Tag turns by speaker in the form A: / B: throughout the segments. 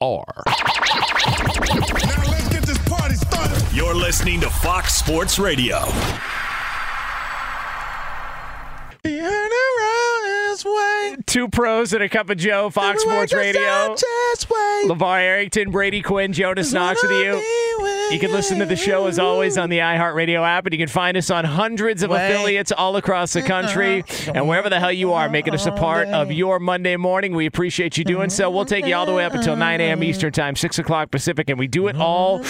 A: FSR.
B: You're listening to Fox Sports Radio.
C: Two pros and a cup of Joe, Fox Sports Radio. LeVar Arrington, Brady Quinn, Jonas Knox with you. You can listen to the show as always on the iHeartRadio app, and you can find us on hundreds of affiliates all across the country. And wherever the hell you are, making us a part of your Monday morning. We appreciate you doing so. We'll take you all the way up until 9 a.m. Eastern Time, 6 o'clock Pacific, and we do it all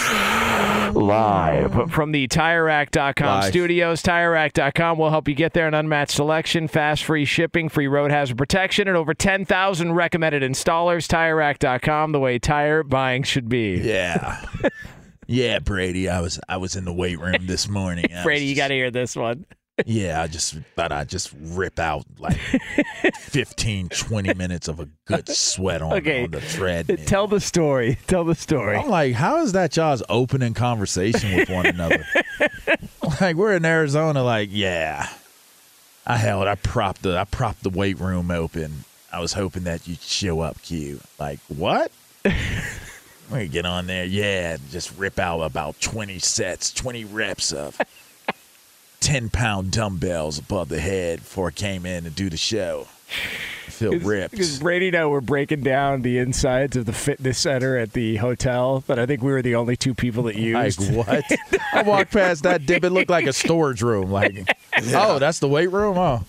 C: live from the TireRack.com
A: Live.
C: studios. TireRack.com will help you get there. An unmatched selection, fast free shipping, free road hazard protection, and over 10,000 recommended installers. TireRack.com, the way tire buying should be.
A: Yeah. Yeah, Brady. I was I was in the weight room this morning.
C: Brady,
A: was
C: you got to hear this one.
A: Yeah, I just thought I'd just rip out like 15, 20 minutes of a good sweat on,
C: Okay.
A: on the treadmill.
C: Tell the story. Tell the story.
A: I'm like, how is that y'all's opening conversation with one another? like we're in Arizona, like, yeah. I held I propped the I propped the weight room open. I was hoping that you'd show up, Q. Like, what? we get on there, yeah, just rip out about twenty sets, twenty reps of ten pound dumbbells above the head before I came in to do the show. Feel ripped.
C: Because Brady and I were breaking down the insides of the fitness center at the hotel, but I think we were the only two people that used.
A: Like
C: used.
A: what? I walked past that dip. It looked like a storage room. Like, oh, that's the weight room. Oh,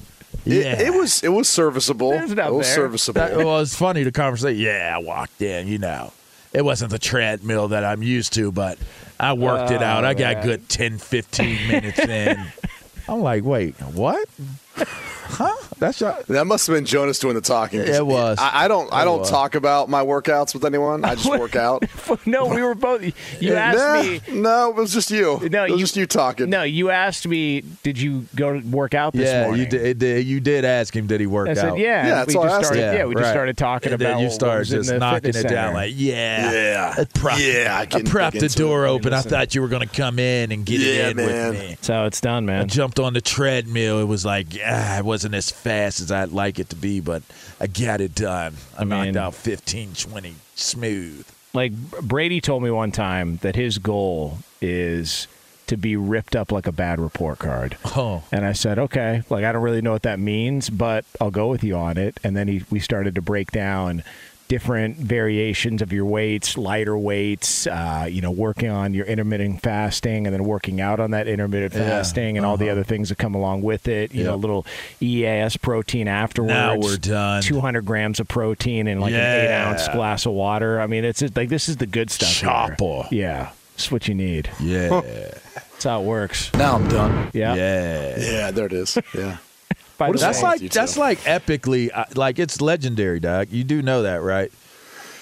D: It,
A: yeah.
D: it was it was serviceable.
C: It's
D: It was serviceable.
A: That, well, it's funny the conversation. Yeah, I walked in. You know, it wasn't the treadmill that I'm used to, but I worked it out. I got
C: man.
A: a good 10, 15 minutes in. I'm like, wait, what? Huh? That's your.
D: that must have been Jonas doing the talking.
A: It was.
D: I, I don't. I don't
A: was.
D: talk about my workouts with anyone. I just work out.
C: no, we were both. You asked
D: Nah,
C: me.
D: No, it was just you.
C: No,
D: it was
C: you-
D: just you talking.
C: No, you asked me. Did you go to work out this
A: Yeah,
C: morning?
A: you did, did. You did ask him, did he work
C: I
A: out?
C: said, yeah.
D: Yeah, that's
C: we
D: all I
C: just
D: asked
C: started,
A: him.
C: yeah, we just
A: right.
C: started talking
A: and
C: about
A: then you started just
C: the
A: knocking it
C: fitness
A: down
C: center.
A: like, yeah,
D: Yeah.
A: I propped,
D: Yeah, I
A: I
D: can
A: propped
D: dig
A: the door
D: it.
A: open. I thought you were going to come in and get
D: Yeah,
A: it in
D: man.
A: with me.
C: That's how it's done, man.
A: I
C: man.
A: jumped on the treadmill. It was like, ah, it wasn't as fast as I'd like it to be, but I got it done. I,
C: I
A: knocked
C: mean-
A: out 15, 20 smooth.
C: like Brady told me one time that his goal is to be ripped up like a bad report card.
A: Oh.
C: And I said, okay, like I don't really know what that means, but I'll go with you on it. And then he, we started to break down different variations of your weights, lighter weights, uh, you know, working on your intermittent fasting and then working out on that intermittent
A: Yeah,
C: fasting and all the other things that come along with it. You know, a little EAS protein afterwards.
A: Now we're done.
C: 200 grams of protein in like an eight ounce glass of water. I mean, it's just, like this is the good stuff. here. Yeah. It's what you need.
A: Yeah.
C: That's how it works.
D: Now I'm done.
C: Yeah.
A: Yeah.
D: Yeah, there it is. Yeah.
C: By
D: What
C: the
D: is
C: way-
A: That's
D: wrong
A: like
D: with you
A: that's
D: two?
A: like epically uh, like it's legendary, Doc. You do know that, right?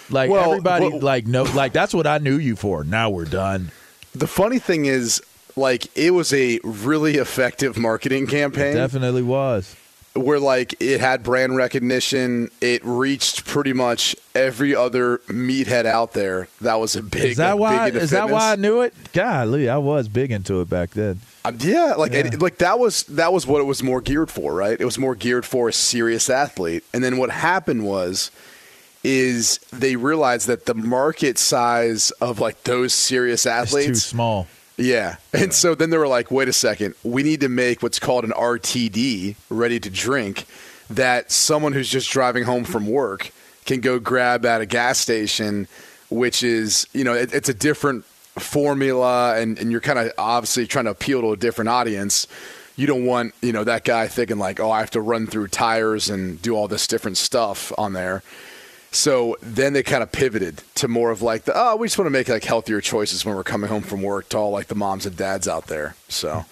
A: Like
D: Well,
A: everybody
D: well-
A: like no like that's what I knew you for. Now we're done.
D: The funny thing is, like, it was a really effective marketing campaign.
A: Definitely was.
D: where like it had brand recognition. It reached pretty much every other meathead out there. That was a big.
A: Is that
D: big
A: why?
D: into
A: Is that why I knew it? Golly, I was big into it back then.
D: Yeah, like and, like that was that was what it was more geared for, right? It was more geared for a serious athlete. And then what happened was is they realized that the market size of like those serious
A: It's
D: athletes
A: too small.
D: Yeah. And so then they were like, wait a second, we need to make what's called an RTD, ready to drink, that someone who's just driving home from work can go grab at a gas station, which is, you know, it, it's a different formula and, and you're kind of obviously trying to appeal to a different audience. You don't want, you know, that guy thinking like, oh, I have to run through tires and do all this different stuff on there. So then they kind of pivoted to more of like the oh we just want to make like healthier choices when we're coming home from work to all like the moms and dads out there. So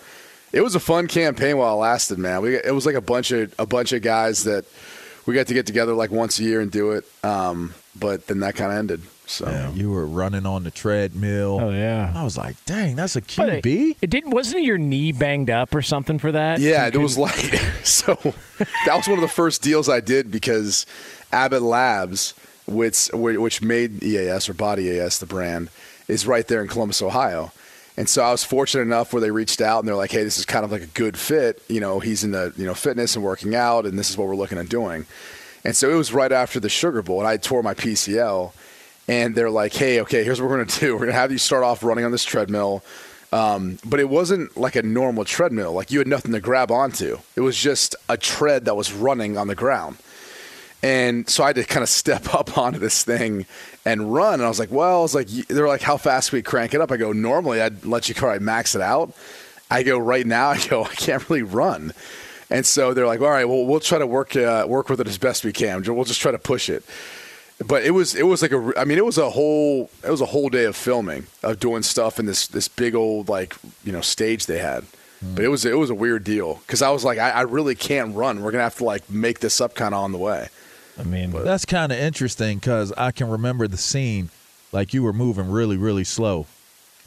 D: it was a fun campaign while it lasted, man. We it was like a bunch of a bunch of guys that we got to get together like once a year and do it. Um, but then that kind of ended. So
A: Yeah, you were running on the treadmill.
C: Oh yeah.
A: I was like, dang, that's a
C: But it,
A: QB.
C: it didn't. Wasn't your knee banged up or something for that?
D: Yeah, it was like so. That was one of the first deals I did because Abbott Labs, which which made EAS or Body EAS the brand, is right there in Columbus, Ohio. And so I was fortunate enough where they reached out and they're like, "Hey, this is kind of like a good fit. You know, he's into you know fitness and working out, and this is what we're looking at doing." And so it was right after the Sugar Bowl, and I tore my PCL. And they're like, "Hey, okay, here's what we're going to do. We're going to have you start off running on this treadmill." Um, but it wasn't like a normal treadmill. Like you had nothing to grab onto. It was just a tread that was running on the ground. And so I had to kind of step up onto this thing and run. And I was like, well, I was like, they're like, how fast can we crank it up? I go, normally I'd let you probably max it out. I go, right now, I go, I can't really run. And so they're like, all right, well, we'll try to work uh, work with it as best we can. We'll just try to push it. But it was it was like a I mean it was a whole it was a whole day of filming of doing stuff in this this big old like you know stage they had. But it was it was a weird deal because I was like I, I really can't run. We're gonna have to like make this up kind of on the way.
C: I mean,
A: That's kind of interesting because I can remember the scene. Like you were moving really, really slow.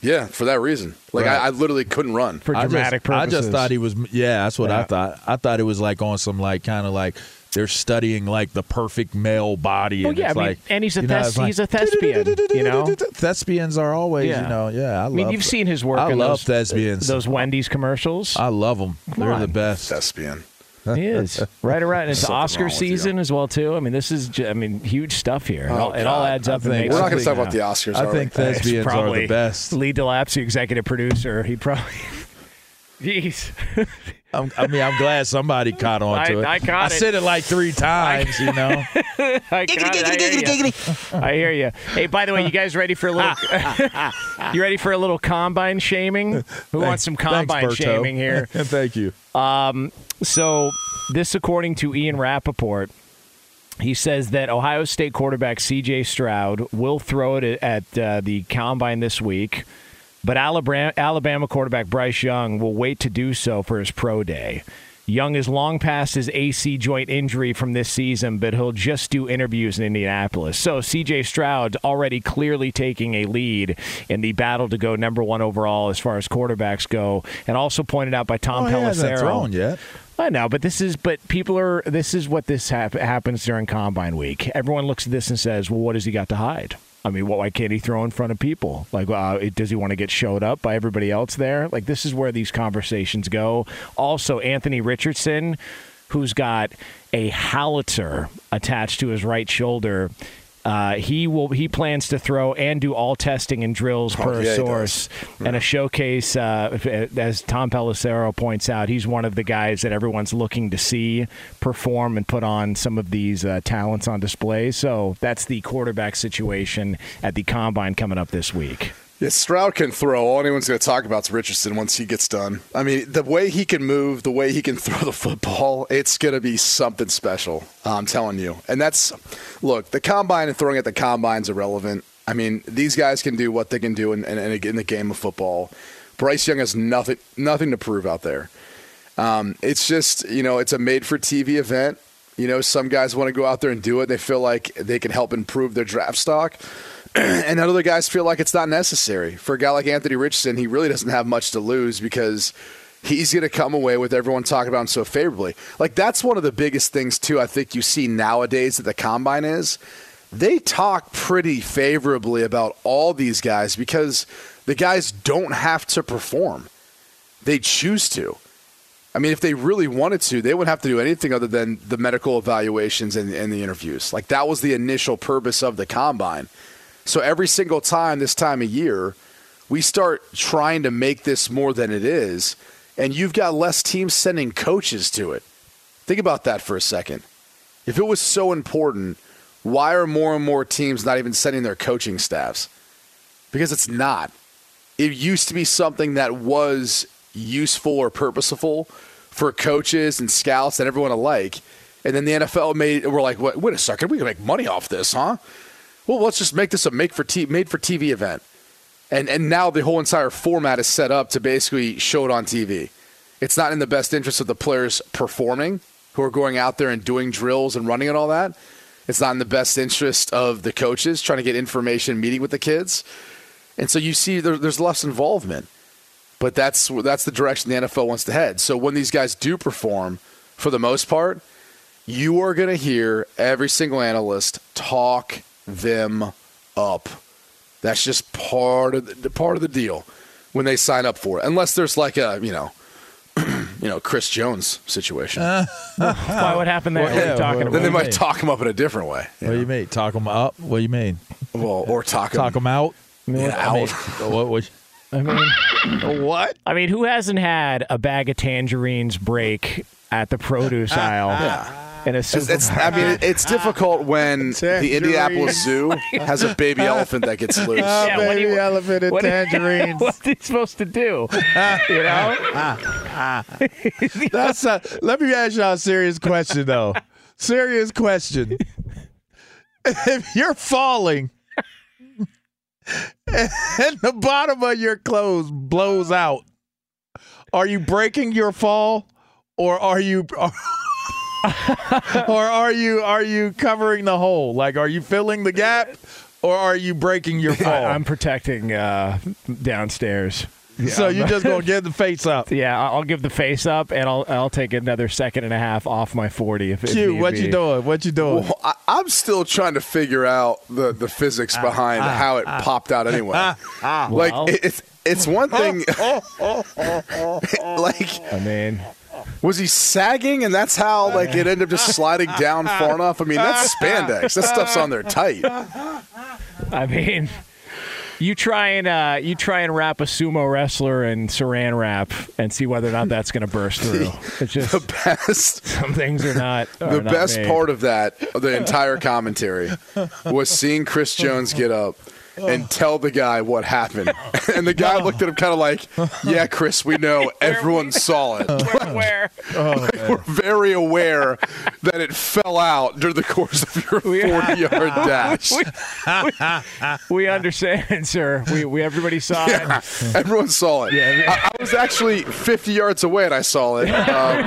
D: Yeah, for that reason. Like
A: Right.
D: I, I literally couldn't run.
C: for
A: I just-
C: dramatic
A: I just thought he was. Yeah, that's what I thought. I thought it was like on some like kind of like they're studying like the perfect male body.
C: Well,
A: and
C: yeah,
A: it's
C: I mean,
A: like,
C: and he's a
A: you know,
C: thes-
A: like,
C: he's a thespian, you know?
A: thespians are always,
C: Yeah.
A: you know, yeah. I,
C: I mean,
A: love,
C: you've seen his work.
A: I
C: in
A: love
C: those,
A: thespians.
C: Those Wendy's commercials.
A: I love them. They're the best.
D: Thespian.
C: he is right around. It's Oscar
D: wrong with you.
C: season as well too. I mean, this is. ju- I mean, huge stuff here. It,
D: Oh,
C: all, it all adds
A: I
C: up. and
A: think-
C: makes
D: We're not going to talk about the Oscars.
A: I think
D: we?
C: It's
A: thespians are
C: probably
A: the best.
C: Lee DeLapse, the executive producer. He probably. Jeez.
A: I'm, I mean, I'm glad somebody caught on to it.
C: I caught it.
A: said it like three times, you know.
C: I, it. I hear you. I hear you. Hey, by the way, you guys ready for a little? you ready for a little combine shaming? Who wants some combine
A: Thanks,
C: shaming here?
A: Thank you.
C: So, this, according to Ian Rapoport, he says that Ohio State quarterback C.J. Stroud will throw it at uh, the combine this week, but Alabama, Alabama quarterback Bryce Young will wait to do so for his pro day. Young is long past his AC joint injury from this season, but he'll just do interviews in Indianapolis. So CJ Stroud already clearly taking a lead in the battle to go number one overall as far as quarterbacks go, and also pointed out by Tom
A: Oh,
C: Pelissero.
A: yet.
C: I know, but this is but people are this is what this hap- happens during combine week. Everyone looks at this and says, "Well, what has he got to hide?" I mean, why can't he throw in front of people? Like, uh, does he want to get showed up by everybody else there? Like, this is where these conversations go. Also, Anthony Richardson, who's got a howitzer attached to his right shoulder. Uh, he will. He plans to throw and do all testing and drills
D: Oh,
C: per
D: yeah,
C: source, and a showcase. Uh, as Tom Pelissero points out, he's one of the guys that everyone's looking to see perform and put on some of these uh, talents on display. So that's the quarterback situation at the combine coming up this week.
D: Yeah, Stroud can throw. All anyone's going to talk about is Richardson once he gets done. I mean, the way he can move, the way he can throw the football, it's going to be something special. I'm telling you. And that's, look, the combine and throwing at the combine's irrelevant. I mean, these guys can do what they can do in, in, in the game of football. Bryce Young has nothing, nothing to prove out there. Um, it's just, you know, it's a made for TV event. You know, some guys want to go out there and do it. They feel like they can help improve their draft stock. and other guys feel like it's not necessary. For a guy like Anthony Richardson, he really doesn't have much to lose because he's going to come away with everyone talking about him so favorably. Like that's one of the biggest things too. I think you see nowadays at the combine is they talk pretty favorably about all these guys because the guys don't have to perform; they choose to. I mean, if they really wanted to, they wouldn't have to do anything other than the medical evaluations and, and the interviews. Like that was the initial purpose of the combine. So every single time this time of year, we start trying to make this more than it is, and you've got less teams sending coaches to it. Think about that for a second. If it was so important, why are more and more teams not even sending their coaching staffs? Because it's not. It used to be something that was useful or purposeful for coaches and scouts and everyone alike. And then the NFL made we're like, wait, wait a second, we can make money off this, huh? Well, let's just make this a make for t- made for TV event. And and now the whole entire format is set up to basically show it on TV. It's not in the best interest of the players performing who are going out there and doing drills and running and all that. It's not in the best interest of the coaches trying to get information, meeting with the kids. And so you see there, there's less involvement. But that's that's the direction the NFL wants to head. So when these guys do perform, for the most part, you are going to hear every single analyst talk them up. That's just part of the part of the deal when they sign up for it. Unless there's like a you know, you know Chris Jones situation.
C: Why? would happen there?
A: Well,
C: What are you
A: yeah,
C: talking
A: well,
C: about?
D: then they
A: what do you
D: might
A: mean?
D: talk him up in a different way.
A: What do you mean? Talk them up? What do you mean?
D: Well, or talk him
A: Talk them out?
D: yeah,
A: I mean,
D: out.
A: what, what,
C: I mean,
A: what?
C: I mean, who hasn't had a bag of tangerines break at the produce aisle in a
D: It's,
C: Super
D: it's, I mean, it's difficult when the Indianapolis Zoo has a baby elephant that gets loose.
C: Yeah, what do you-
A: elephant and
C: what-
A: tangerines.
C: What's he supposed to do? You know?
A: That's a, let me ask y'all a serious question though. serious question. If you're falling and the bottom of your clothes blows out, are you breaking your fall or are you or are you are you covering the hole? Like are you filling the gap or are you breaking your fall?
C: I, am protecting uh, downstairs.
A: so you just gonna give the face up.
C: Yeah, I'll I'll give the face up, and I'll I'll take another second and a half off my forty. If, if
A: Q, what
C: be.
A: you doing? What you doing?
D: Well, I, I'm still trying to figure out the, the physics ah, behind ah, how it ah. popped out anyway. like
C: Well.
D: it, it's it's one thing. like
C: I mean,
D: was he sagging and that's how like it ended up just sliding down far enough? I mean that's spandex. That stuff's on there tight.
C: I mean, you try and uh, you try and wrap a sumo wrestler in Saran wrap and see whether or not that's going to burst through. It's just
D: The best.
C: some things are not. Are
D: The
C: not
D: best
C: made.
D: part of that, the entire commentary, was seeing Chris Jones get up and tell the guy what happened. And the guy looked at him kind of like, "Yeah, Chris, we know. Everyone saw it.
C: Where
D: We're very aware that it fell out during the course of your 40-yard dash.
C: we understand, sir. We, we everybody saw
D: Yeah,
C: it.
D: everyone saw it.
C: Yeah.
D: I, I was actually 50 yards away and I saw it. Um,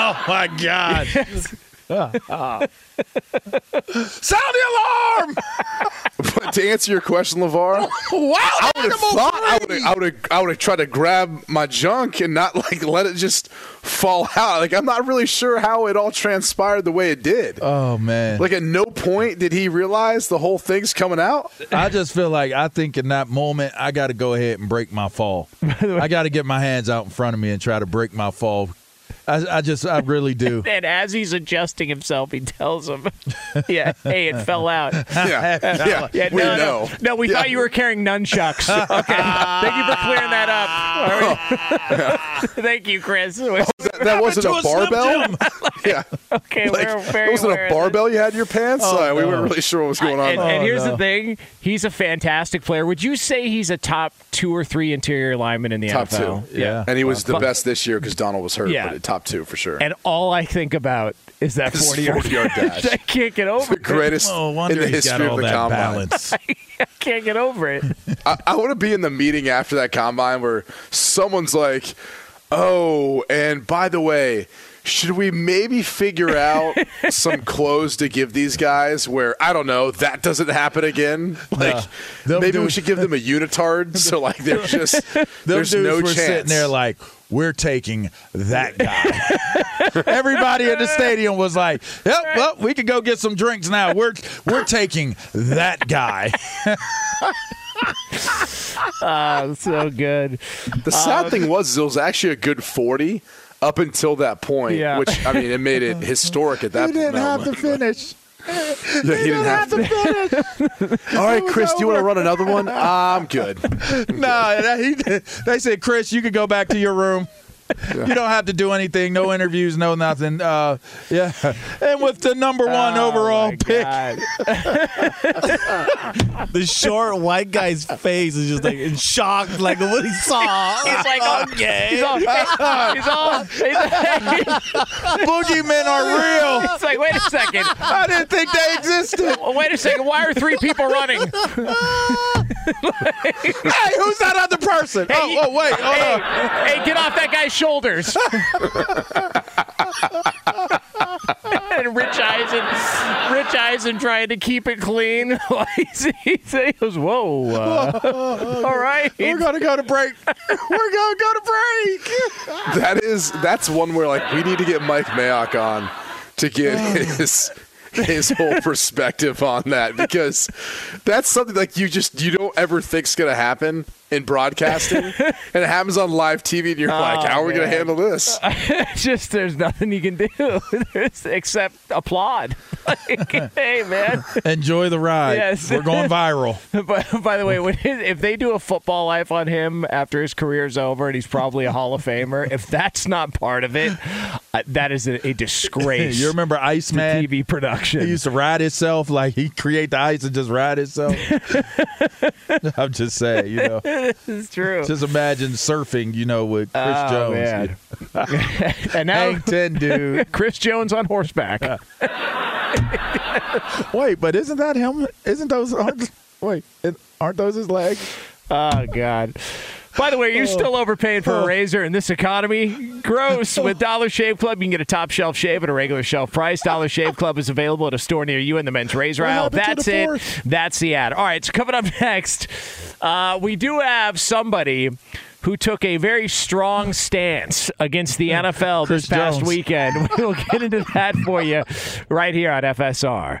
A: Oh my God. Sound the alarm!
D: but to answer your question, Levar,
A: Wow,
D: I would have thought I would have I would I would have tried to grab my junk and not like let it just fall out. Like I'm not really sure how it all transpired the way it did.
A: Oh man.
D: Like at no point did he realize the whole thing's coming out.
A: I just feel like I think in that moment I got to go ahead and break my fall. I got to get my hands out in front of me and try to break my fall. I, I just, I really do.
C: And as he's adjusting himself, he tells him, "Yeah, hey, it fell out."
D: Yeah, yeah,
C: Yeah,
D: we
C: no,
D: know.
C: no, no. We
D: Yeah.
C: thought you were carrying nunchucks. Okay, thank you for clearing that up. All right. thank you, Chris.
D: That, that wasn't a barbell. yeah,
C: okay,
D: like
C: we're very
D: it wasn't
C: aware
D: a barbell you had in your pants.
A: Oh,
D: Uh, We weren't really sure what was going on.
C: And,
D: there.
C: and here's
A: no.
C: the thing: he's a fantastic player. Would you say he's a top two or three interior lineman in the
D: Top
C: NFL?
D: two.
A: Yeah.
D: and he was the best this year because Donald was hurt.
C: Yeah.
D: but top two for sure.
C: And all I think about is that
D: His
C: 40 yard
D: 40-yard dash.
C: I can't get over
D: the
C: it.
D: greatest
A: Oh,
D: in the history of the
A: that
D: combine.
A: balance.
C: I can't get over it.
D: I, I want to be in the meeting after that combine where someone's like, "Oh, and by the way." Should we maybe figure out some clothes to give these guys where I don't know that doesn't happen again? Like
A: Them
D: maybe we should give them a unitard so like there's just there's no chance.
A: sitting there like, we're taking that guy. Everybody in the stadium was like, "Yep, well, we could go get some drinks now. We're we're taking that guy."
C: Oh, so good.
D: The sad um, thing was it was actually a good forty up until that point,
C: Yeah.
D: which I mean it made it historic at that
A: He
D: point.
A: didn't have to
D: moment.
A: finish.
D: Yeah, he didn't have to. All right, Chris, do you want to run another one? I'm good.
A: No, he, they said, Chris, you can go back to your room. You don't have to do anything. No interviews, no nothing. Uh, yeah. And with the number one
C: Oh,
A: overall pick,
E: the short white guy's face is just like in shock, like what he saw.
C: He's like, oh,
E: okay.
C: He's all, he's all, he's,
A: boogeymen are real.
C: it's like, wait a second.
A: I didn't think they existed.
C: Wait a second. Why are three people running?
A: Hey, who's that other person? oh, oh, wait. Hold
C: Hey,
A: on.
C: hey, get off that guy's shoulders. and Rich Eisen, Rich Eisen trying to keep it clean. he goes, "Whoa, uh, all right."
A: We're going to go to break. We're going to go to break.
D: That is that's one where like we need to get Mike Mayock on to get his his whole perspective on that because that's something like you just you don't ever think's gonna happen in broadcasting and it happens on live TV and you're like, how are we gonna handle this?
C: Just there's nothing you can do except applaud. Like, hey, man.
A: Enjoy the ride.
C: Yes.
A: We're going viral.
C: But by the way, when his, if they do a football life on him after his career's over and he's probably a Hall of Famer, if that's not part of it, uh, that is a, a disgrace.
A: You remember
C: to
A: Iceman?
C: TV production.
A: He used to ride himself like he create the ice and just ride himself. I'm just saying, you know.
C: it's true.
A: Just imagine surfing, you know, with Chris
C: Oh,
A: Jones.
C: and now
A: Hang ten, dude.
C: Chris Jones on horseback.
A: Wait, but isn't that him? Isn't those? Aren't, wait, aren't those his legs?
C: Oh God. By the way, you're still overpaying for a razor in this economy. Gross. With Dollar Shave Club, you can get a top shelf shave at a regular shelf price. Dollar Shave Club is available at a store near you in the men's razor
A: What
C: aisle. That's it.
A: fourth?
C: That's the ad. All right, so coming up next, uh, we do have somebody who took a very strong stance against the NFL
A: Chris
C: this past
A: Jones.
C: weekend. We'll get into that for you right here on FSR.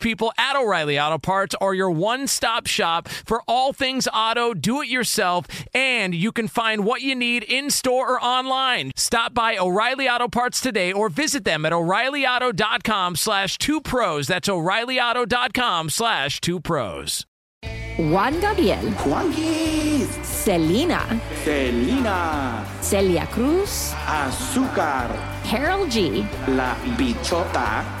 C: people at O'Reilly Auto Parts are your one stop shop for all things auto, do it yourself, and you can find what you need in store or online. Stop by O'Reilly Auto Parts today or visit them at o'ReillyAuto.com slash two pros. That's o'ReillyAuto.com slash two pros.
F: Juan Gabriel. Juanquis. Selena.
G: Selena.
F: Celia Cruz.
G: Azúcar.
F: Karol G.
G: La Bichota.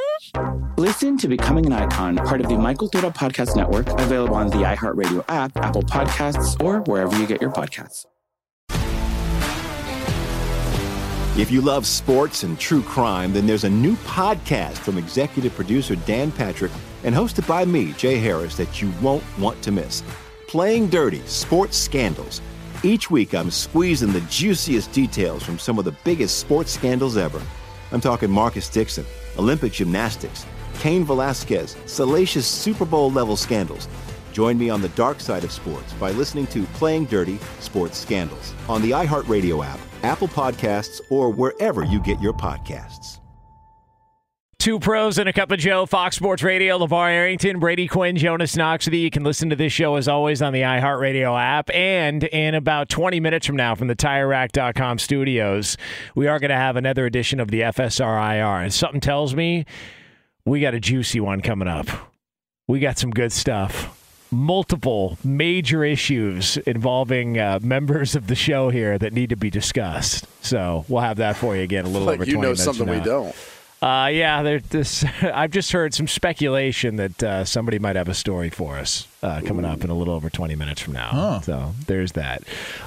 G: Listen to Becoming an Icon, part of the My Cultura Podcast Network, available on the iHeartRadio app, Apple Podcasts, or wherever you get your podcasts.
H: If you love sports and true crime, then there's a new podcast from executive producer Dan Patrick and hosted by me, Jay Harris, that you won't want to miss. Playing Dirty Sports Scandals. Each week, I'm squeezing the juiciest details from some of the biggest sports scandals ever. I'm talking Marcus Dixon, Olympic gymnastics, Cain Velasquez, salacious Super Bowl level scandals. Join me on the dark side of sports by listening to Playing Dirty Sports Scandals on the iHeartRadio app, Apple Podcasts, or wherever you get your podcasts.
C: Two pros and a cup of Joe, Fox Sports Radio, LeVar Arrington, Brady Quinn, Jonas Knox with you. You can listen to this show as always on the iHeartRadio app. And in about 20 minutes from now from the TireRack.com studios, we are going to have another edition of the FSRIR. And something tells me we got a juicy one coming up. We got some good stuff multiple major issues involving uh, members of the show here that need to be discussed. So we'll have that for you again a little
D: like
C: over
D: you
C: 20
D: know
C: minutes
D: something we don't.
C: Uh, yeah, there, this, I've just heard some speculation that uh, somebody might have a story for us uh, coming up in a little over 20 minutes from now.
A: Huh.
C: So there's that.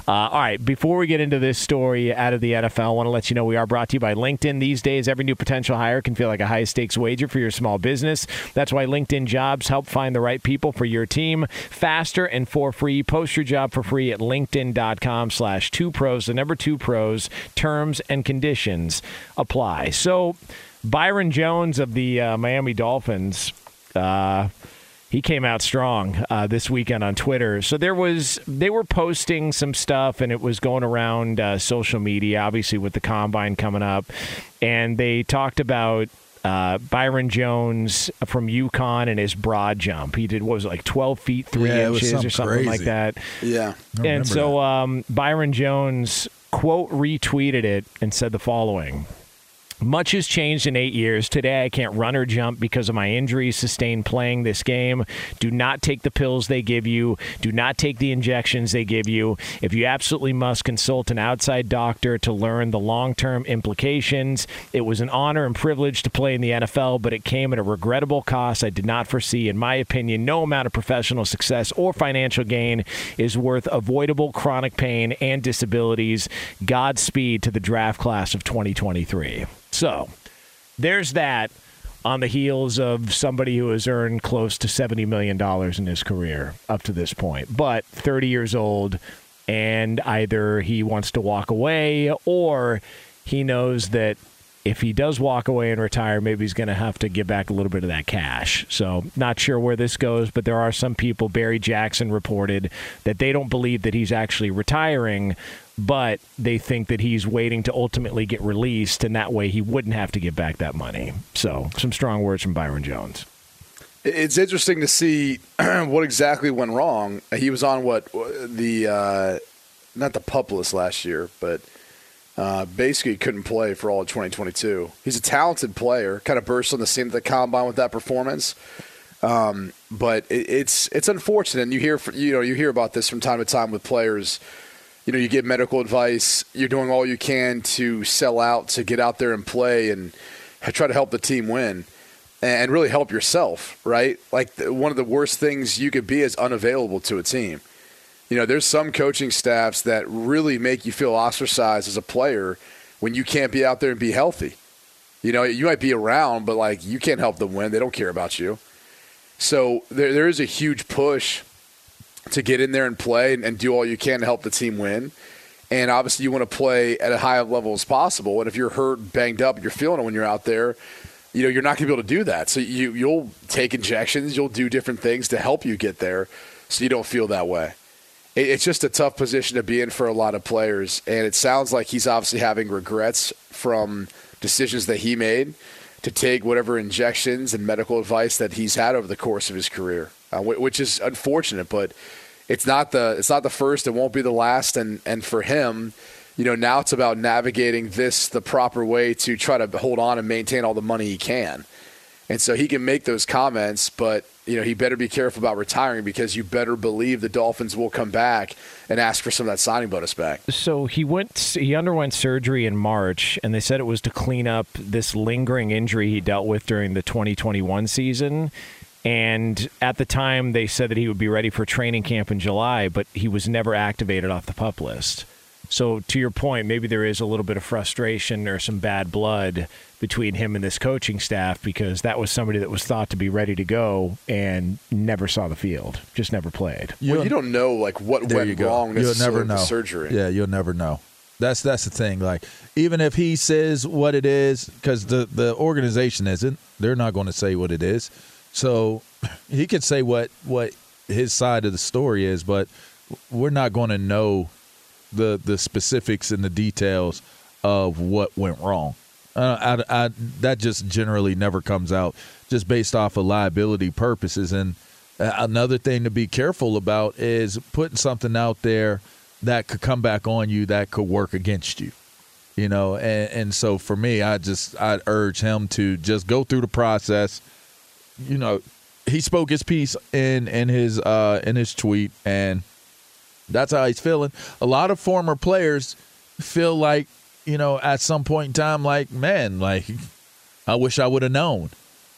C: Uh, all right, before we get into this story out of the NFL, I want to let you know we are brought to you by LinkedIn. These days, every new potential hire can feel like a high stakes wager for your small business. That's why LinkedIn jobs help find the right people for your team faster and for free. Post your job for free at linkedin.com slash two pros, the number two pros. Terms and conditions apply. So, Byron Jones of the uh, Miami Dolphins, uh, he came out strong uh, this weekend on Twitter. So there was they were posting some stuff, and it was going around uh, social media, obviously with the combine coming up, and they talked about. Uh, Byron Jones from UConn and his broad jump. He did what was it, like twelve feet three
A: Yeah,
C: inches or
A: something
C: something like that.
D: Yeah.
C: And so um, Byron Jones quote retweeted it and said the following. Much has changed in eight years. Today, I can't run or jump because of my injuries sustained playing this game. Do not take the pills they give you. Do not take the injections they give you. If you absolutely must, consult an outside doctor to learn the long term implications. It was an honor and privilege to play in the NFL, but it came at a regrettable cost I did not foresee. In my opinion, no amount of professional success or financial gain is worth avoidable chronic pain and disabilities. Godspeed to the draft class of 2023. So, there's that on the heels of somebody who has earned close to $70 million in his career up to this point, but 30 years old, and either he wants to walk away or he knows that if he does walk away and retire, maybe he's going to have to give back a little bit of that cash. So, not sure where this goes, but there are some people. Barry Jackson reported that they don't believe that he's actually retiring, but they think that he's waiting to ultimately get released, and that way he wouldn't have to give back that money. So, some strong words from Byron Jones.
D: It's interesting to see what exactly went wrong. He was on what the uh, not the pup last year, but uh, basically couldn't play for all of 2022. He's a talented player, kind of burst on the scene at the combine with that performance. Um, but it, it's it's unfortunate. And you hear you know you hear about this from time to time with players. You know, you get medical advice. You're doing all you can to sell out, to get out there and play, and try to help the team win, and really help yourself. Right? Like one of the worst things you could be is unavailable to a team. You know, there's some coaching staffs that really make you feel ostracized as a player when you can't be out there and be healthy. You know, you might be around, but like you can't help them win. They don't care about you. So there, there is a huge push to get in there and play and, and do all you can to help the team win. And obviously, you want to play at a high level as possible. And if you're hurt, banged up, you're feeling it when you're out there, you know you're not going to be able to do that. So you you'll take injections, you'll do different things to help you get there, so you don't feel that way. It, it's just a tough position to be in for a lot of players, and it sounds like he's obviously having regrets from decisions that he made to take whatever injections and medical advice that he's had over the course of his career, uh, which is unfortunate, but it's not the it's not the first. It won't be the last. And and for him, you know, now it's about navigating this the proper way to try to hold on and maintain all the money he can. And so he can make those comments, but you know he better be careful about retiring because you better believe the Dolphins will come back and ask for some of that signing bonus back.
C: So he went, he underwent surgery in March, and they said it was to clean up this lingering injury he dealt with during the 2021 season. And at the time, they said that he would be ready for training camp in July, but he was never activated off the pup list. So, to your point, maybe there is a little bit of frustration or some bad blood between him and this coaching staff because that was somebody that was thought to be ready to go and never saw the field, just never played.
D: well, you don't know like what
A: There
D: went
A: you go.
D: wrong
A: You'll never
D: with the
A: know.
D: surgery.
A: Yeah, you'll never know. That's that's the thing. Like even if he says what it is, because the the organization isn't, they're not going to say what it is. So he could say what what his side of the story is, but we're not going to know the the specifics and the details of what went wrong. Uh, I, I, that just generally never comes out, just based off of liability purposes. And another thing to be careful about is putting something out there that could come back on you that could work against you. You know, and, and so for me, I just I'd urge him to just go through the process. You know, he spoke his piece in in his uh in his tweet, and that's how he's feeling. A lot of former players feel like, you know, at some point in time, like, man, like, I wish I would have known.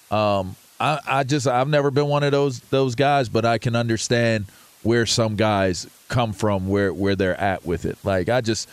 A: Um, I, I just I've never been one of those those guys, but I can understand where some guys come from, where where they're at with it. Like I just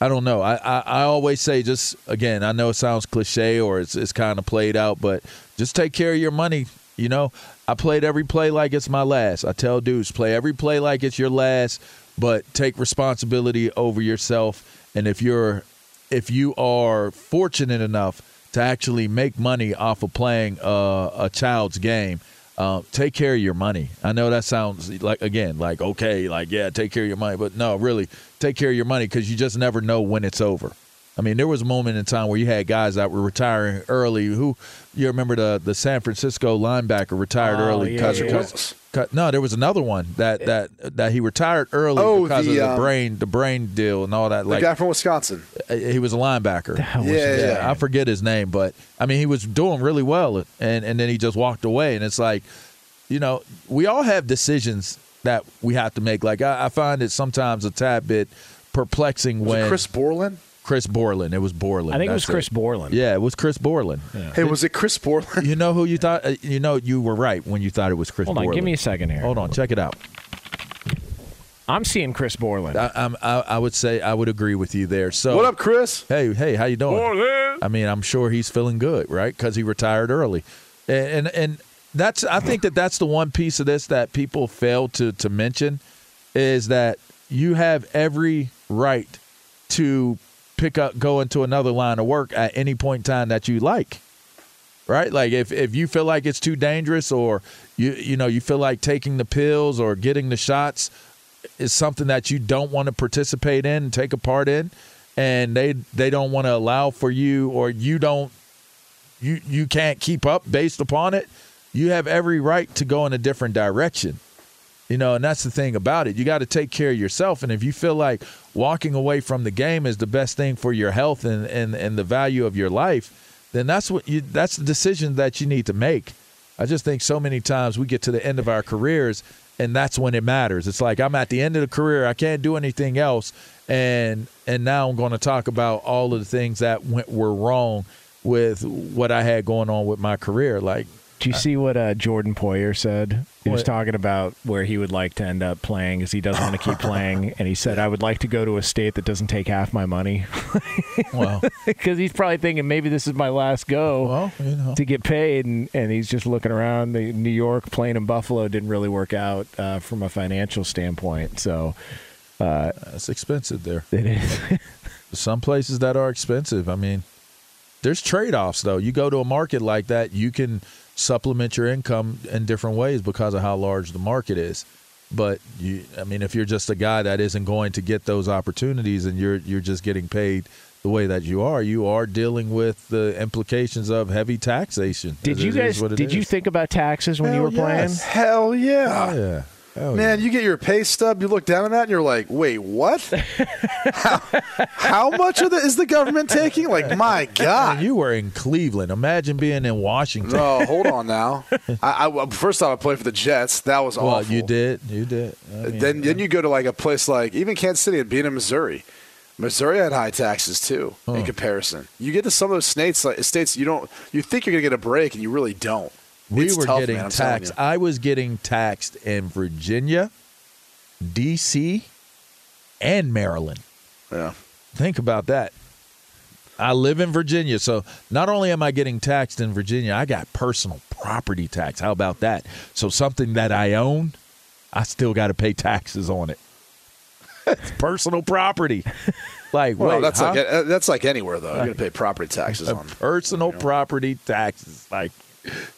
A: I don't know. I, I, I always say just again, I know it sounds cliche or it's it's kind of played out, but just take care of your money. You know, I played every play like it's my last. I tell dudes, play every play like it's your last, but take responsibility over yourself. And if you're if you are fortunate enough to actually make money off of playing uh, a child's game, uh, take care of your money. I know that sounds like again like okay, like yeah, take care of your money, but no, really, take care of your money because you just never know when it's over. I mean, there was a moment in time where you had guys that were retiring early. Who you remember the the San Francisco linebacker retired
C: Oh,
A: early
C: yeah,
A: because
C: yeah,
A: of
C: yeah.
A: cause- cause- no, there was another one that that that he retired early
D: Oh,
A: because
D: the,
A: of the
D: um,
A: brain the brain deal and all that.
D: The
A: Like
D: guy from Wisconsin.
A: uh, he was a linebacker.
D: hell was his
A: yeah,
D: name?
A: I forget his name, but I mean, he was doing really well, and and then he just walked away, and it's like, you know, we all have decisions that we have to make. Like I, I find it sometimes a tad bit perplexing
D: Was
A: when
D: it Chris Borland?
A: Chris Borland. It was Borland.
C: I think it was
A: That's
C: Chris Borland.
A: Yeah, it was Chris Borland.
D: Hey, was it Chris Borland?
A: You know who you thought? Uh, you know, you were right when you thought it was Chris.
C: Hold on,
A: Borland.
C: give me a second here.
A: Hold on, check it out.
C: I'm seeing Chris Borland.
A: I, I'm, I, I would say I would agree with you there. So
D: What up, Chris?
A: Hey, hey, how you doing?
C: Borland.
A: I mean, I'm sure he's feeling good, right? Because he retired early, and, and and that's I think that that's the one piece of this that people fail to to mention is that you have every right to pick up go into another line of work at any point in time that you like right? Like if if you feel like it's too dangerous or you you know you feel like taking the pills or getting the shots is something that you don't want to participate in and take a part in and they they don't want to allow for you or you don't you you can't keep up based upon it you have every right to go in a different direction you know and that's the thing about it. You got to take care of yourself and if you feel like walking away from the game is the best thing for your health and and, and the value of your life then that's what you that's the decision that you need to make. I just think so many times we get to the end of our careers and that's when it matters. It's like i'm at the end of the career i can't do anything else and and now i'm going to talk about all of the things that went were wrong with what i had going on with my career. Like
C: Do you see what uh, Jordan Poyer said? He was talking about where he would like to end up playing, as he doesn't want to keep playing, and he said, "I would like to go to a state that doesn't take half my money."
A: Well,
C: because he's probably thinking maybe this is my last go
A: well, you know.
C: to get paid, and, and he's just looking around. The New York playing in Buffalo didn't really work out uh, from a financial standpoint, so uh,
A: It's expensive there.
C: it is.
A: Some places that are expensive. I mean, there's trade offs though. You go to a market like that, you can supplement your income in different ways because of how large the market is. But you, I mean, if you're just a guy that isn't going to get those opportunities, and you're you're just getting paid the way that you are, you are dealing with the implications of heavy taxation.
C: Did
A: It
C: you
A: guys?
C: gues?
A: what it
C: Did you think about taxes when you
D: Hell
C: were playing?
D: Hell yeah.
A: Oh, yeah. Hell
D: Man, you get your pay stub, you look down on that, and you're like, wait, what? how, how much of the is the government taking? Like, my God.
A: Man, you were in Cleveland. Imagine being in Washington.
D: No, hold on now. I, I, first time I played for the Jets, that was
A: well,
D: awful.
A: you did. You did. I mean,
D: then, then you go to like a place like even Kansas City and being in Missouri. Missouri had high taxes too in comparison. You get to some of those states, like states you don't, you think you're gonna get a break, and you really don't.
A: We
D: It's
A: were
D: tough,
A: getting
D: man,
A: taxed. I was getting taxed in Virginia, D.C., and Maryland.
D: Yeah.
A: Think about that. I live in Virginia, so not only am I getting taxed in Virginia, I got personal property tax. How about that? So something that I own, I still got to pay taxes on it. it's personal property. Like,
D: Well,
A: wait,
D: that's
A: huh?
D: like uh, that's like anywhere though. You're gonna pay property taxes on.
A: personal property taxes. Like,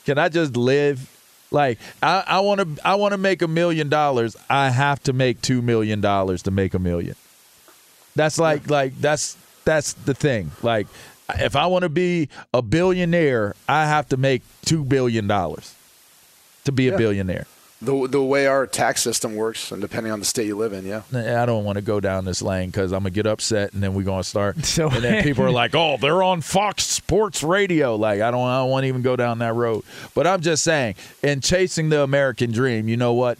A: can I just live? Like, I, want to. I want to make a million dollars. I have to make two million dollars to make a million. That's like, like that's that's the thing. Like, if I want to be a billionaire, I have to make two billion dollars to be a billionaire.
D: The the way our tax system works, and depending on the state you live in, yeah.
A: I don't want to go down this lane because I'm gonna get upset, and then we're gonna start.
C: So-
A: and then people are like, "Oh, they're on Fox Sports Radio." Like, I don't, I don't want to even go down that road. But I'm just saying, in chasing the American dream, you know what?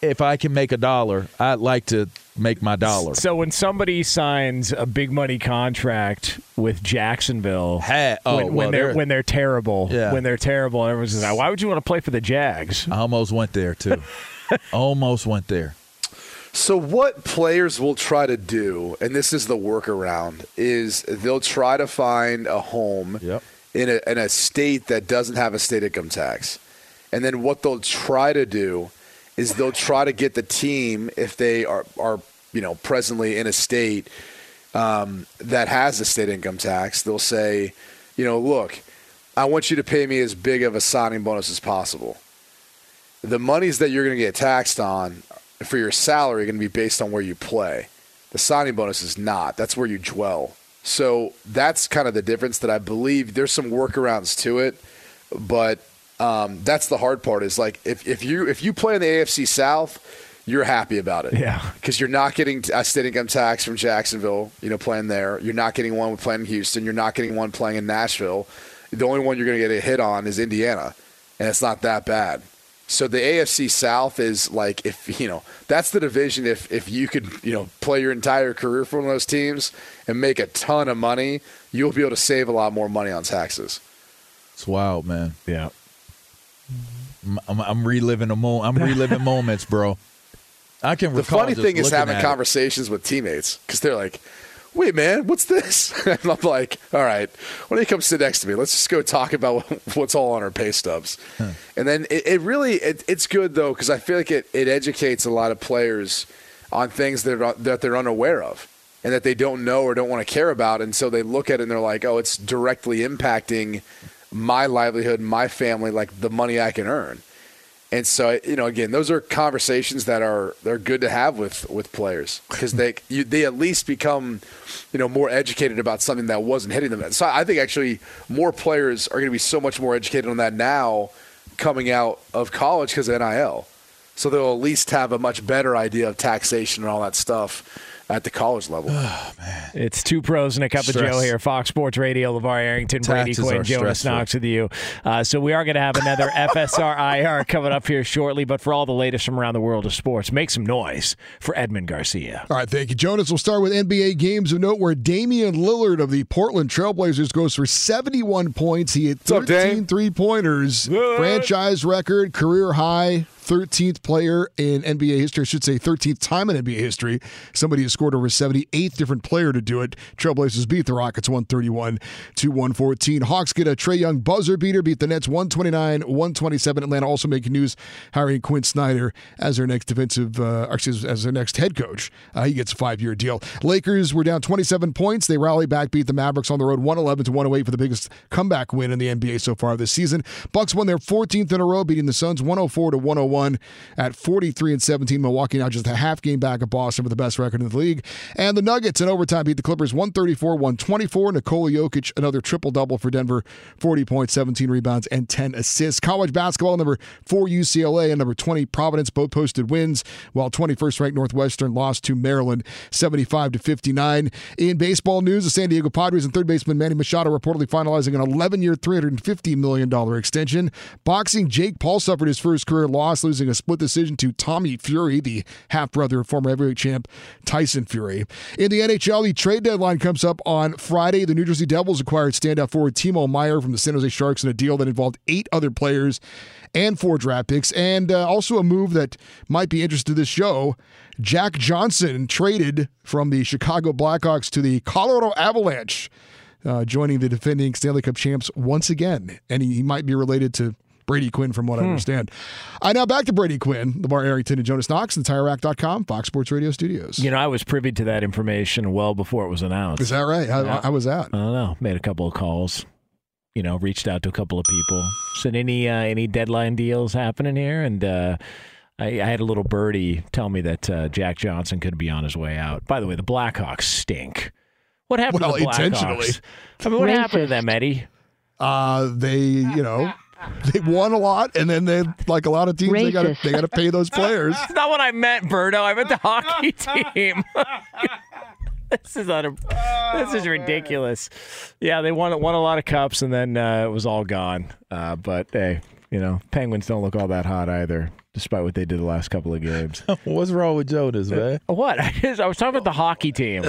A: If I can make a dollar, I'd like to make my dollar.
C: So when somebody signs a big money contract with Jacksonville,
A: Ha- oh,
C: when, when
A: well,
C: they're
A: they're-
C: when they're terrible,
A: Yeah.
C: when they're terrible, everyone's just like, "Why would you want to play for the Jags?"
A: I almost went there too. almost went there.
D: So what players will try to do, and this is the workaround, is they'll try to find a home
A: Yep.
D: in a in a state that doesn't have a state income tax. And then what they'll try to do is they'll try to get the team if they are are you know presently in a state um, that has a state income tax. They'll say, you know, look, I want you to pay me as big of a signing bonus as possible. The monies that you're going to get taxed on for your salary are going to be based on where you play. The signing bonus is not. That's where you dwell. So that's kind of the difference that I believe there's some workarounds to it, but um, that's the hard part. Is like if, if you if you play in the AFC South, you're happy about it.
C: Yeah.
D: because you're not getting a state income tax from Jacksonville. You know, playing there. You're not getting one playing in Houston. You're not getting one playing in Nashville. The only one you're going to get a hit on is Indiana, and it's not that bad. So the AFC South is like if you know that's the division. If if you could you know play your entire career for one of those teams and make a ton of money, you'll be able to save a lot more money on taxes.
A: It's wild, man.
C: Yeah. Mm-hmm.
A: I'm, I'm, I'm reliving a mo- I'm reliving moments, bro. I can.
D: The funny
A: just
D: thing is having
A: at it.
D: conversations with teammates because they're like, "Wait, man, what's this?" and I'm like, "All right, why don't you come sit next to me? Let's just go talk about what's all on our pay stubs." And then it, it really it, it's good though because I feel like it, it educates a lot of players on things that are, that they're unaware of and that they don't know or don't want to care about, and so they look at it and they're like, "Oh, it's directly impacting my livelihood, my family, like the money I can earn." And so, you know, again, those are conversations that are they're good to have with with players because they you, they at least become, you know, more educated about something that wasn't hitting them. So I think actually more players are going to be so much more educated on that now, coming out of college because of NIL. So they'll at least have a much better idea of taxation and all that stuff at the college level.
C: It's two pros and a cup
A: Stress.
C: of Joe here, Fox Sports Radio. LaVar Arrington, Brady Quinn, Jonas. Knox with you. Uh, so we are going to have another FSR IR coming up here shortly. But for all the latest from around the world of sports, make some noise for Edmund Garcia.
I: All right, thank you, Jonas. We'll start with NBA games of note where Damian Lillard of the Portland Trailblazers goes for 71 points. He had
D: up,
I: 13
D: Dame?
I: three pointers, franchise record, career high. 13th player in NBA history, I should say 13th time in NBA history. Somebody has scored over 78th different player to do it. Trailblazers beat the Rockets 131 to 114. Hawks get a Trae Young buzzer beater, beat the Nets 129 127. Atlanta also making news hiring Quin Snyder as their next defensive, uh, excuse as their next head coach. Uh, he gets a five year deal. Lakers were down 27 points. They rally back, beat the Mavericks on the road 111 to 108 for the biggest comeback win in the NBA so far this season. Bucks won their 14th in a row, beating the Suns 104 to 101 at 43 and 17. Milwaukee now just a half game back of Boston with the best record in the league. And the Nuggets in overtime beat the Clippers 134 124. Nikola Jokic, another triple double for Denver 40 points, 17 rebounds, and 10 assists. College basketball, number four UCLA and number 20 Providence both posted wins, while 21st ranked Northwestern lost to Maryland 75 to 59. In baseball news, the San Diego Padres and third baseman Manny Machado reportedly finalizing an 11 year, $350 million extension. Boxing, Jake Paul suffered his first career loss, losing a split decision to Tommy Fury, the half brother of former heavyweight champ Tyson Fury. In the NHL, the trade deadline comes up on Friday. The New Jersey Devils acquired standout forward Timo Meier from the San Jose Sharks in a deal that involved eight other players and four draft picks, and uh, also a move that might be interesting to this show. Jack Johnson traded from the Chicago Blackhawks to the Colorado Avalanche, uh, joining the defending Stanley Cup champs once again, and he, he might be related to. Brady Quinn, from what I
C: Hmm.
I: understand. I now back to Brady Quinn, LaVar Arrington, and Jonas Knox, and TireRack.com, Fox Sports Radio studios.
C: You know, I was privy to that information well before it was announced.
I: Is that right? How,
C: Yeah.
I: how was that?
C: I don't know. Made a couple of calls. You know, reached out to a couple of people. Said any uh, any deadline deals happening here, and uh, I, I had a little birdie tell me that uh, Jack Johnson could be on his way out. By the way, the Blackhawks stink. What happened
I: Well,
C: to the Blackhawks?
I: intentionally.
C: I mean, what happened to them, Eddie?
I: Uh, they, you know, they won a lot, and then they, like a lot of teams, they got to they got to pay those players.
C: That's not what I meant, Berto. I meant the hockey team. this is utter, this is ridiculous. Yeah, they won won a lot of cups, and then uh, it was all gone. Uh, but hey, you know, Penguins don't look all that hot either, despite what they did the last couple of games.
A: What's wrong with Jonas, man?
C: What? I was talking about the hockey team.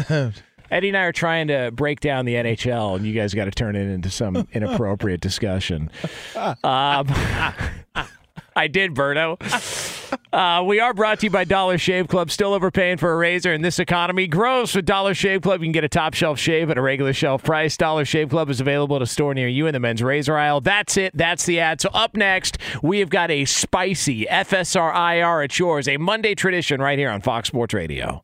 C: Eddie and I are trying to break down the NHL, and you guys got to turn it into some inappropriate discussion. Um, I did, Berto. Uh, we are brought to you by Dollar Shave Club. Still overpaying for a razor in this economy. Gross with Dollar Shave Club. You can get a top shelf shave at a regular shelf price. Dollar Shave Club is available at a store near you in the men's razor aisle. That's it. That's the ad. So up next, we have got a spicy FSRIR. It's yours, a Monday tradition right here on Fox Sports Radio.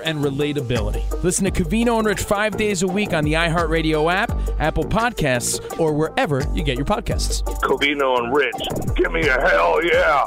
J: and relatability. Listen to Covino and Rich five days a week on the iHeartRadio app, Apple Podcasts, or wherever you get your podcasts.
K: Covino and Rich. Give me a hell yeah.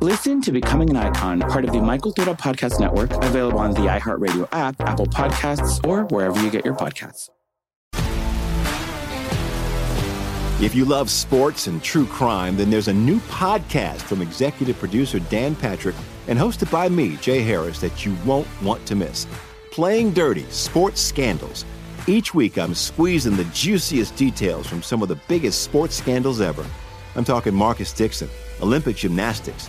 G: Listen to Becoming an Icon, part of the My Cultura Podcast Network, available on the iHeartRadio app, Apple Podcasts, or wherever you get your podcasts.
H: If you love sports and true crime, then there's a new podcast from executive producer Dan Patrick and hosted by me, Jay Harris, that you won't want to miss. Playing Dirty Sports Scandals. Each week, I'm squeezing the juiciest details from some of the biggest sports scandals ever. I'm talking Marcus Dixon, Olympic gymnastics,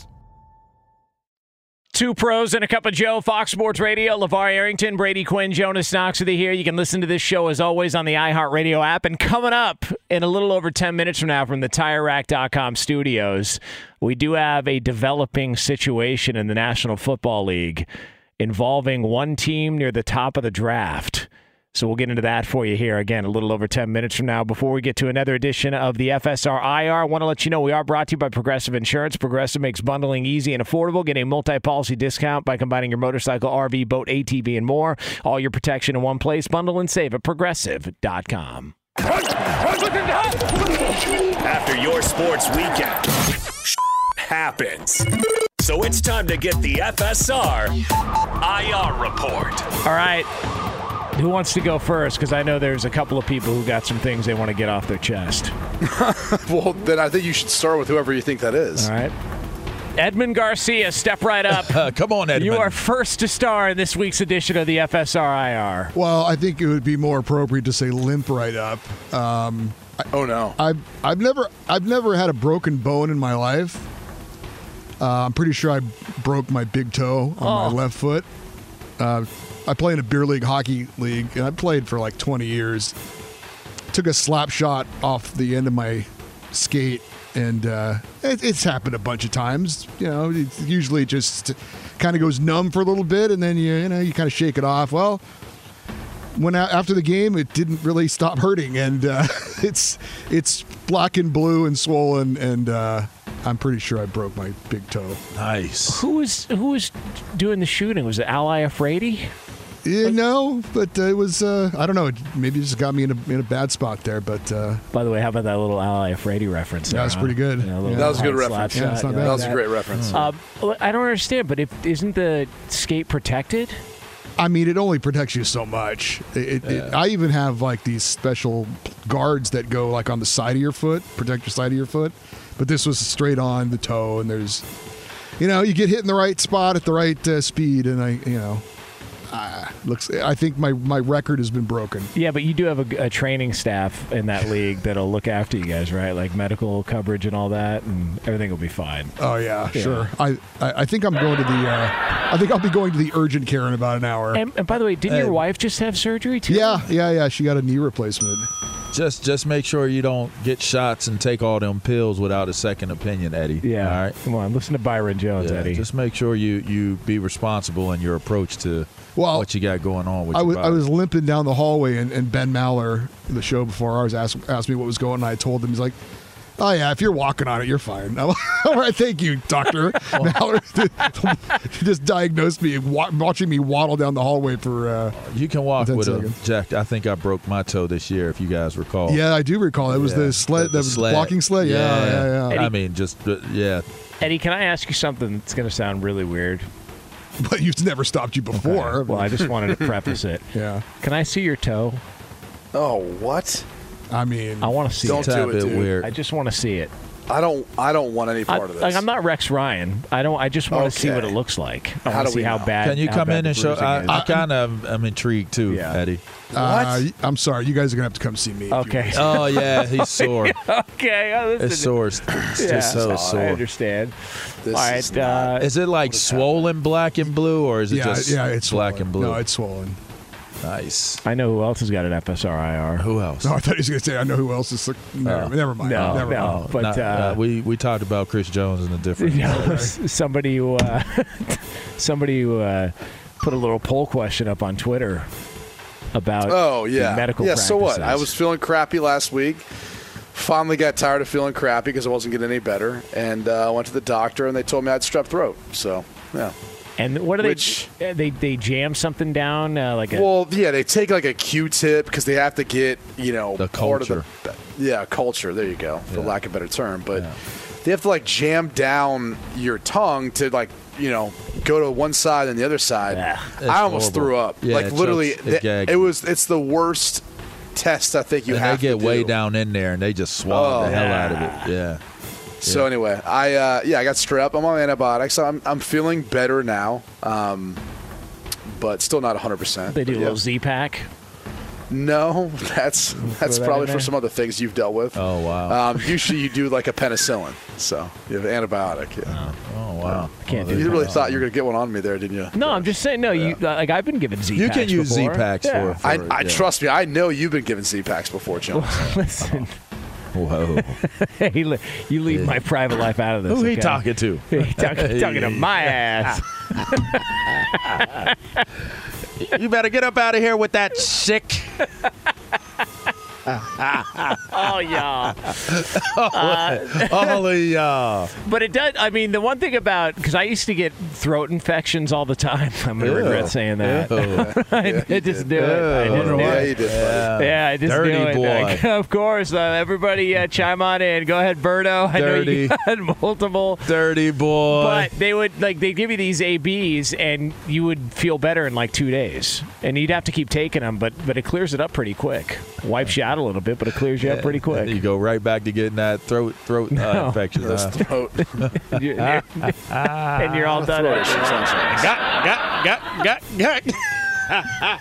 C: Two pros and a cup of Joe, Fox Sports Radio, LaVar Arrington, Brady Quinn, Jonas Knox with you here. You can listen to this show as always on the iHeartRadio app. And coming up in a little over 10 minutes from now from the TireRack.com studios, we do have a developing situation in the National Football League involving one team near the top of the draft. So we'll get into that for you here again a little over 10 minutes from now. Before we get to another edition of the FSR IR, I want to let you know we are brought to you by Progressive Insurance. Progressive makes bundling easy and affordable. Get a multi policy discount by combining your motorcycle, RV, boat, ATV, and more. All your protection in one place. Bundle and save at progressive.com.
B: After your sports weekend, happens. So it's time to get the FSR IR report.
C: All right. Who wants to go first? Because I know there's a couple of people who got some things they want to get off their chest.
D: well, then I think you should start with whoever you think that is.
C: All right. Edmund Garcia, step right up.
A: Come on, Edmund.
C: You are first to star in this week's edition of the FSRIR.
I: Well, I think it would be more appropriate to say limp right up. Um,
D: oh no,
I: I've I've never I've never had a broken bone in my life. Uh, I'm pretty sure I broke my big toe on
C: Oh.
I: my left foot. Uh, I play in a beer league hockey league, and I played for like 20 years. Took a slap shot off the end of my skate, and uh, it, it's happened a bunch of times. You know, it usually just kind of goes numb for a little bit, and then you you know you kind of shake it off. Well, when a- after the game, it didn't really stop hurting, and uh, it's it's black and blue and swollen, and uh, I'm pretty sure I broke my big toe.
A: Nice.
C: Who was who was doing the shooting? Was it Ally Afraidy?
I: Yeah, no, but uh, it was uh, I don't know. Maybe it just got me in a in a bad spot there, but uh,
C: By the way, how about that little Ally Afraidy reference?
I: That
C: there,
I: was
C: huh?
I: pretty good.
C: Yeah, a little
D: That was a good reference.
C: slap
I: Yeah,
C: shot, you
I: bad.
D: That was a great reference.
C: Uh, I don't understand, but if isn't the skate protected?
I: I mean, it only protects you so much. It, it, it- I even have like these special guards that go like on the side of your foot, protect your side of your foot. But this was straight on the toe, and there's, you know, you get hit in the right spot at the right uh, speed, and I, you know, ah, looks. I think my my record has been broken.
C: Yeah, but you do have a, a training staff in that league that'll look after you guys, right? Like medical coverage and all that, and everything will be fine.
I: Oh yeah,
C: Yeah.
I: sure. I, I I think I'm going to the. Uh, I think I'll be going to the urgent care in about an hour.
C: And, and by the way, didn't your wife just have surgery too?
I: yeah, yeah, yeah. She got a knee replacement.
A: Just just make sure you don't get shots and take all them pills without a second opinion, Eddie.
C: Yeah.
A: All right.
C: Come on, listen to Byron Jones,
A: Yeah,
C: Eddie.
A: Just make sure you you be responsible in your approach to
I: Well,
A: what you got going on with
I: I
A: your
I: was, I was limping down the hallway, and, and Ben Maller, the show before ours, asked asked me what was going on. I told him, he's like, "Oh yeah, if you're walking on it, you're fine." All right, thank you, Doctor Maller. just diagnosed me, watching me waddle down the hallway for. Uh,
A: you can walk with
I: seconds.
A: a Jack. I think I broke my toe this year, if you guys recall.
I: Yeah, I do recall. It was
A: Yeah,
I: the sled,
A: the
I: the,
A: sled.
I: walking sled. Yeah, yeah, yeah.
A: I mean, just uh, yeah.
C: Eddie, can I ask you something that's going to sound really weird?
I: But you've never stopped you before.
C: Well, I just wanted to preface it.
I: Yeah.
C: Can I see your toe?
D: Oh, what?
I: I mean,
C: I want to see
D: Don't
C: it.
D: do it, dude.
C: I just want to see it.
D: I don't. I don't want any
C: I,
D: part of this.
C: like I'm not Rex Ryan. I don't. I just want to see what it looks like. I
D: How
C: want
D: do
C: to see
D: we
C: how
D: know?
C: bad.
A: Can you come in and show? I,
C: is.
A: I kind of am intrigued too, Eddie.
I: Uh, I'm sorry. You guys are gonna have to come see me.
C: Okay.
A: Oh yeah, he's sore.
C: okay. I listen
A: It's
C: to-
A: sore. It's
C: Yeah,
A: just so
C: I
A: sore.
C: understand.
D: This
C: All right.
D: is not-
C: uh,
A: Is it like swollen black and blue, or is it
I: Yeah,
A: just
I: yeah, it's
A: black
I: swollen.
A: and blue?
I: No, it's swollen.
A: nice.
C: I know who else has got an FSRIR.
A: Who else?
I: No, I thought he was gonna say I know who else is. Never,
A: Oh.
I: never mind.
C: No,
I: never
C: no.
I: mind.
C: But
A: Not-
C: uh,
A: we we talked about Chris Jones in a different.
C: you know, somebody who uh, somebody who uh, put a little poll question up on Twitter about
D: Oh yeah,
C: medical
D: yeah. So what? I was feeling crappy last week. Finally got tired of feeling crappy because I wasn't getting any better, and uh, I went to the doctor, and they told me I had strep throat. So yeah.
C: And what do
D: Which-
C: they? uh, They they jam something down uh, like a.
D: Well, yeah, they take like a Q-tip because they have to get you know
A: The
D: part of
A: culture.
D: the yeah culture. There you go, for
A: Yeah.
D: lack of a better term. But they have to like jam down your tongue to like you know go to one side and the other side.
A: It's
D: I almost
A: horrible.
D: threw up.
A: Yeah,
D: like literally,
A: chokes- it
D: it was. It's the worst test I think you
A: and
D: have
A: they get
D: to
A: way
D: do.
A: down in there, and they just swallow
D: Oh,
A: the hell out of it. Yeah.
D: So anyway, I uh, yeah, I got strep. I'm on antibiotics. I'm I'm feeling better now, um, but still not 100. percent
C: they do a little Z pack.
D: No, that's that's
C: that
D: probably for
C: there?
D: some other things you've dealt with.
A: Oh wow.
D: Um, usually you do like a penicillin, so you have an antibiotic. Yeah.
A: oh wow.
C: I Can't oh, do
D: You really thought you were gonna get one on me there, didn't you?
C: No, I'm just saying. No, you like I've been given Z.
A: You can use. Z-Packs
C: Yeah.
A: for-
D: I,
A: for-
D: I
A: yeah.
D: trust me. I know you've been given Z packs before, Jones.
C: Listen,
A: Whoa.
C: hey, li- you leave my private life out of this.
A: Who he
C: okay?
A: talking to?
C: He talking, talking to my ass.
A: you better get up out of here with that sick.
C: oh yeah.
A: All of y'all.
C: But it does. I mean, the one thing about because I used to get throat infections all the time. I'm gonna
A: Ew.
C: regret saying that. I I just do it. I just do
D: yeah,
C: it.
D: buddy.
C: Yeah, I just
A: Dirty
C: do it.
A: boy.
C: Like, of course, uh, everybody uh, chime on in. Go ahead, Berto. I know you had multiple.
A: Dirty boy.
C: But they would like they give you these ABs and you would feel better in like two days, and you'd have to keep taking them. But but it clears it up pretty quick. Wipes you out a little bit, but it clears you up pretty quick.
A: you go right back to getting that throat throat uh, infection.
D: That's
A: huh?
D: throat.
C: You're- you're- and you're all done.
D: throat
C: after
D: issue,
C: that.
D: sunshine.
A: Got got got got.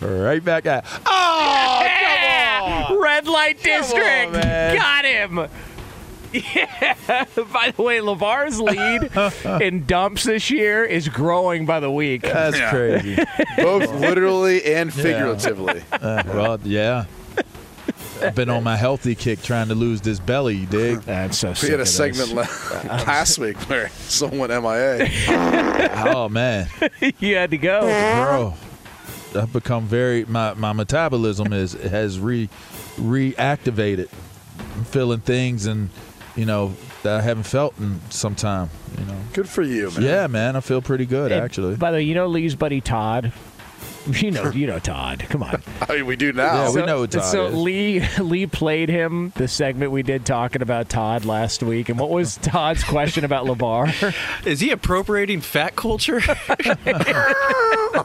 A: right back at. Oh,
C: Yeah! Red light district.
A: man.
C: Got him. Yeah. By the way, Lavar's lead in dumps this year is growing by the week.
A: that's
D: Yeah.
A: crazy.
D: Both literally and figuratively.
A: Uh, well, yeah. I've been on my healthy kick trying to lose this belly. You dig?
C: That's so
D: We had a segment la- last week where someone went MIA.
A: Oh man,
C: you had to go.
A: bro. I've become very my my metabolism is has re reactivated. I'm feeling things and you know that I haven't felt in some time. You know.
D: Good for you, man.
A: Yeah, man, I feel pretty good
C: And
A: actually.
C: By the way, you know Lee's buddy Todd. You know, you know Todd. Come on.
D: I mean, we do now.
A: Yeah, we know who Todd
C: so
A: is.
C: Lee Lee played him the segment we did talking about Todd last week, and what was Todd's question about Lavar?
E: Is he appropriating fat culture?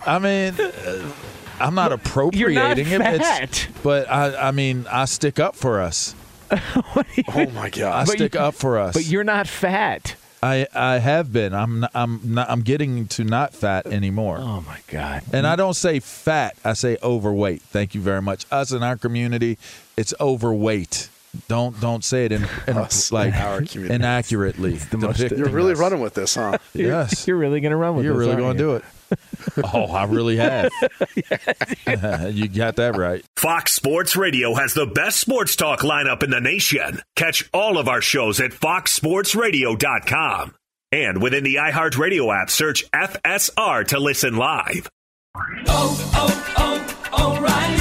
A: I mean, uh, I'm not appropriating
C: You're not
A: it, it's- but I I mean I stick up for us.
D: Oh my
A: I
D: god.
C: But
A: stick
C: you-
A: up for us.
C: But you're not fat.
A: I I have been. I'm not, I'm not, I'm getting to not fat anymore.
C: Oh my God.
A: And I don't say fat. I say overweight. Thank you very much. Us in our community, it's overweight. Don't don't say it in, in a,
D: Us,
A: like
D: our community.
A: inaccurately. depicting
D: You're really
A: us.
D: running with this, huh?
A: Yes,
C: You're really gonna run with this.
A: You're
C: this,
A: really
C: aren't
A: going
C: you?
A: to do it. Oh, I really have. you got that right.
B: Fox Sports Radio has the best sports talk lineup in the nation. Catch all of our shows at foxsportsradio.com. And within the iHeartRadio app, search FSR to listen live.
L: Oh, oh, oh,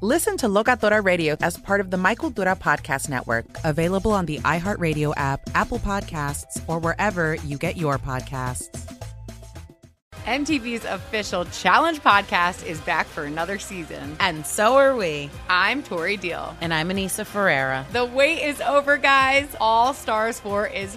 M: Listen to Locatora Radio as part of the My Cultura Podcast Network, available on the iHeartRadio app, Apple Podcasts, or wherever you get your podcasts.
N: MTV's official Challenge podcast is back for another season.
M: And so are we.
N: I'm Tori Deal.
M: And I'm Aneesa Ferreira.
N: The wait is over, guys. All Stars 4 is